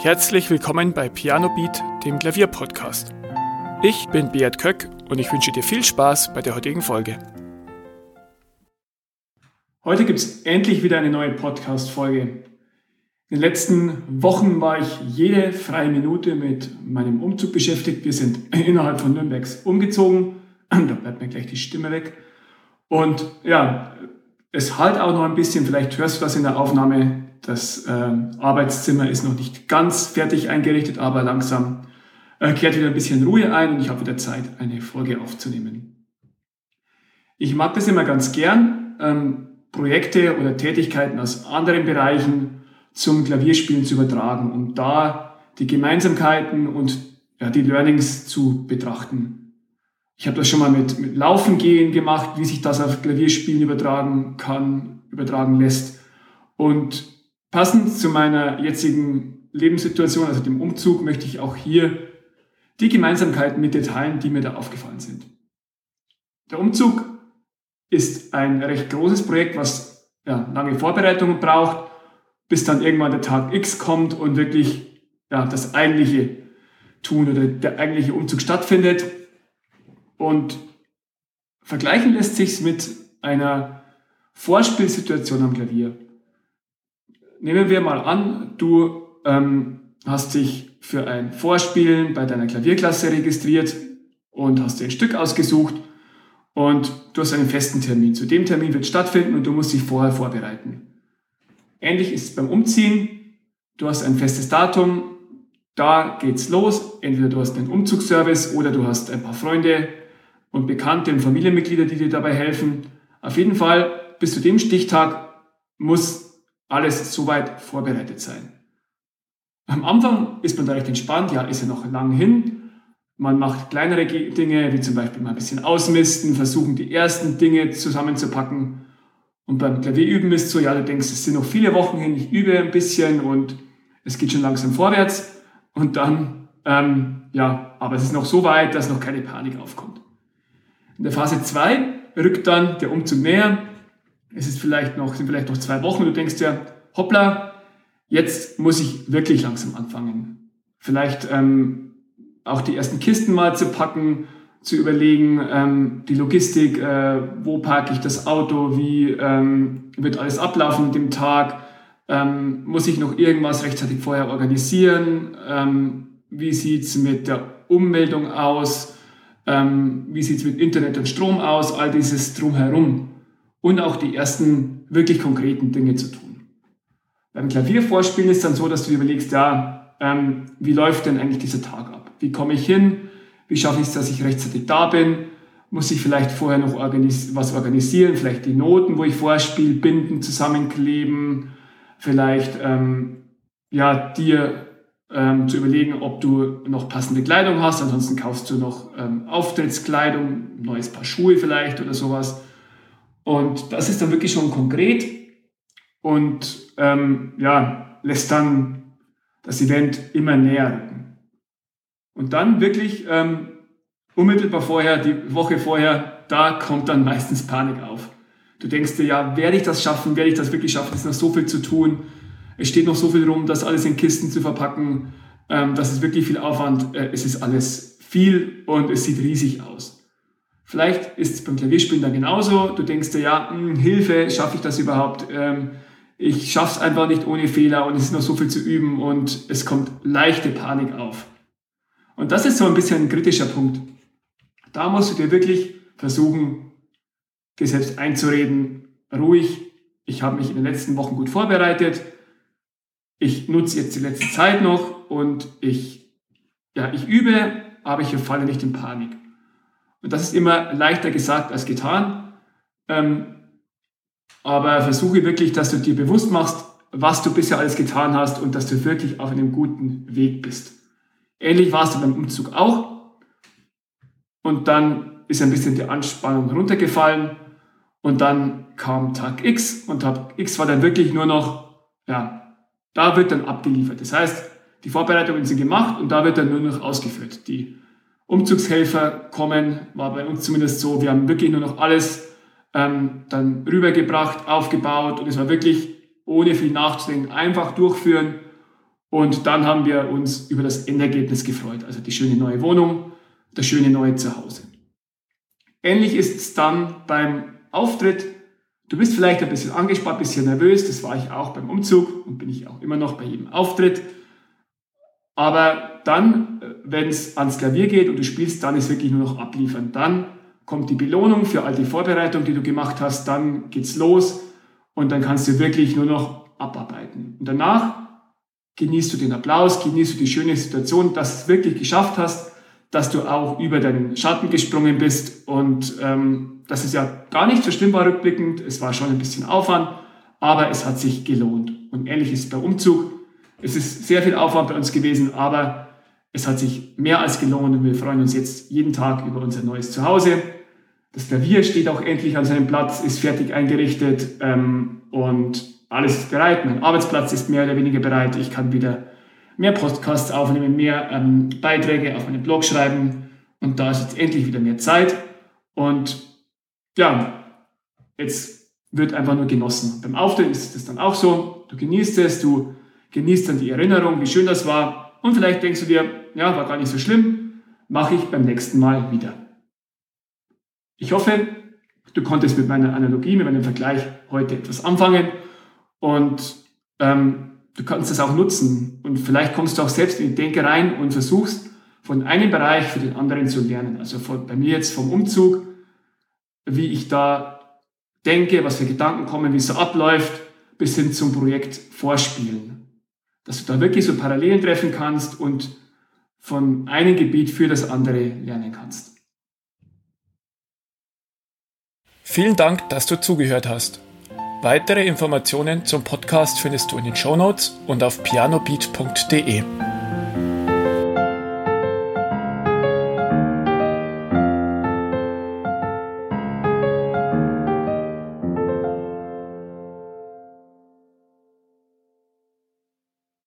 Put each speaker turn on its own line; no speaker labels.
Herzlich willkommen bei Piano Beat, dem Klavierpodcast. Ich bin Beat Köck und ich wünsche dir viel Spaß bei der heutigen Folge. Heute gibt es endlich wieder eine neue Podcast-Folge. In den letzten Wochen war ich jede freie Minute mit meinem Umzug beschäftigt. Wir sind innerhalb von Nürnbergs umgezogen. Da bleibt mir gleich die Stimme weg. Und ja, es halt auch noch ein bisschen, vielleicht hörst du das in der Aufnahme, das äh, Arbeitszimmer ist noch nicht ganz fertig eingerichtet, aber langsam äh, kehrt wieder ein bisschen Ruhe ein und ich habe wieder Zeit, eine Folge aufzunehmen. Ich mag das immer ganz gern, ähm, Projekte oder Tätigkeiten aus anderen Bereichen zum Klavierspielen zu übertragen, um da die Gemeinsamkeiten und ja, die Learnings zu betrachten. Ich habe das schon mal mit, mit Laufen gehen gemacht, wie sich das auf Klavierspielen übertragen kann, übertragen lässt. Und Passend zu meiner jetzigen Lebenssituation, also dem Umzug, möchte ich auch hier die Gemeinsamkeiten mit dir die mir da aufgefallen sind. Der Umzug ist ein recht großes Projekt, was ja, lange Vorbereitungen braucht, bis dann irgendwann der Tag X kommt und wirklich ja, das eigentliche Tun oder der eigentliche Umzug stattfindet. Und vergleichen lässt sich mit einer Vorspielsituation am Klavier nehmen wir mal an, du ähm, hast dich für ein Vorspielen bei deiner Klavierklasse registriert und hast dir ein Stück ausgesucht und du hast einen festen Termin. Zu dem Termin wird stattfinden und du musst dich vorher vorbereiten. Ähnlich ist es beim Umziehen. Du hast ein festes Datum, da geht's los. Entweder du hast einen Umzugsservice oder du hast ein paar Freunde und Bekannte und Familienmitglieder, die dir dabei helfen. Auf jeden Fall bis zu dem Stichtag muss alles soweit vorbereitet sein. Am Anfang ist man da recht entspannt, ja, ist ja noch lang hin. Man macht kleinere Dinge, wie zum Beispiel mal ein bisschen ausmisten, versuchen die ersten Dinge zusammenzupacken. Und beim Klavierüben ist so, ja, du denkst, es sind noch viele Wochen hin, ich übe ein bisschen und es geht schon langsam vorwärts. Und dann, ähm, ja, aber es ist noch so weit, dass noch keine Panik aufkommt. In der Phase 2 rückt dann der Umzug näher es ist vielleicht noch, sind vielleicht noch zwei Wochen und du denkst ja, hoppla, jetzt muss ich wirklich langsam anfangen. Vielleicht ähm, auch die ersten Kisten mal zu packen, zu überlegen, ähm, die Logistik, äh, wo parke ich das Auto, wie ähm, wird alles ablaufen mit dem Tag, ähm, muss ich noch irgendwas rechtzeitig vorher organisieren, ähm, wie sieht's mit der Ummeldung aus, ähm, wie sieht's mit Internet und Strom aus, all dieses drumherum und auch die ersten wirklich konkreten Dinge zu tun. Beim Klaviervorspielen ist dann so, dass du dir überlegst, ja, ähm, wie läuft denn eigentlich dieser Tag ab? Wie komme ich hin? Wie schaffe ich es, dass ich rechtzeitig da bin? Muss ich vielleicht vorher noch organis was organisieren? Vielleicht die Noten, wo ich vorspiele, binden, zusammenkleben? Vielleicht ähm, ja, dir ähm, zu überlegen, ob du noch passende Kleidung hast. Ansonsten kaufst du noch ähm, Auftrittskleidung, neues Paar Schuhe vielleicht oder sowas. Und das ist dann wirklich schon konkret und ähm, ja, lässt dann das Event immer näher rücken. Und dann wirklich ähm, unmittelbar vorher, die Woche vorher, da kommt dann meistens Panik auf. Du denkst dir, ja, werde ich das schaffen? Werde ich das wirklich schaffen? Es ist noch so viel zu tun. Es steht noch so viel rum, das alles in Kisten zu verpacken. Ähm, das ist wirklich viel Aufwand. Äh, es ist alles viel und es sieht riesig aus. Vielleicht ist es beim Klavierspielen dann genauso. Du denkst dir, ja, hm, Hilfe, schaffe ich das überhaupt? Ähm, ich schaffe es einfach nicht ohne Fehler und es ist noch so viel zu üben und es kommt leichte Panik auf. Und das ist so ein bisschen ein kritischer Punkt. Da musst du dir wirklich versuchen, dir selbst einzureden, ruhig, ich habe mich in den letzten Wochen gut vorbereitet, ich nutze jetzt die letzte Zeit noch und ich, ja, ich übe, aber ich falle nicht in Panik. Und das ist immer leichter gesagt als getan. Ähm, aber versuche wirklich, dass du dir bewusst machst, was du bisher alles getan hast und dass du wirklich auf einem guten Weg bist. Ähnlich warst du beim Umzug auch. Und dann ist ein bisschen die Anspannung runtergefallen. Und dann kam Tag X und Tag X war dann wirklich nur noch, ja, da wird dann abgeliefert. Das heißt, die Vorbereitungen sind gemacht und da wird dann nur noch ausgeführt. Die Umzugshelfer kommen, war bei uns zumindest so. Wir haben wirklich nur noch alles ähm, dann rübergebracht, aufgebaut und es war wirklich ohne viel nachzudenken, einfach durchführen Und dann haben wir uns über das Endergebnis gefreut, also die schöne neue Wohnung, das schöne neue Zuhause. Ähnlich ist es dann beim Auftritt. Du bist vielleicht ein bisschen angespannt, ein bisschen nervös, das war ich auch beim Umzug und bin ich auch immer noch bei jedem Auftritt. Aber dann, äh, wenn es ans Klavier geht und du spielst, dann ist wirklich nur noch abliefern. Dann kommt die Belohnung für all die Vorbereitung, die du gemacht hast, dann geht's los und dann kannst du wirklich nur noch abarbeiten. Und danach genießt du den Applaus, genießt du die schöne Situation, dass du es wirklich geschafft hast, dass du auch über deinen Schatten gesprungen bist und ähm, das ist ja gar nicht so schlimm war rückblickend, es war schon ein bisschen Aufwand, aber es hat sich gelohnt. Und ähnlich ist es beim Umzug. Es ist sehr viel Aufwand bei uns gewesen, aber es hat sich mehr als gelohnt und wir freuen uns jetzt jeden Tag über unser neues Zuhause. Das Klavier steht auch endlich an seinem Platz, ist fertig eingerichtet ähm, und alles ist bereit. Mein Arbeitsplatz ist mehr oder weniger bereit. Ich kann wieder mehr Podcasts aufnehmen, mehr ähm, Beiträge auf meinem Blog schreiben und da ist jetzt endlich wieder mehr Zeit. Und ja, jetzt wird einfach nur genossen. Beim Auftritt ist es dann auch so. Du genießt es, du genießt dann die Erinnerung, wie schön das war. Und vielleicht denkst du dir, ja, war gar nicht so schlimm, mache ich beim nächsten Mal wieder. Ich hoffe, du konntest mit meiner Analogie, mit meinem Vergleich heute etwas anfangen und ähm, du kannst das auch nutzen. Und vielleicht kommst du auch selbst in die Denke rein und versuchst von einem Bereich für den anderen zu lernen. Also von, bei mir jetzt vom Umzug, wie ich da denke, was für Gedanken kommen, wie es so abläuft, bis hin zum Projekt Vorspielen. Dass du da wirklich so Parallelen treffen kannst und von einem Gebiet für das andere lernen kannst.
Vielen Dank, dass du zugehört hast. Weitere Informationen zum Podcast findest du in den Shownotes und auf pianobeat.de.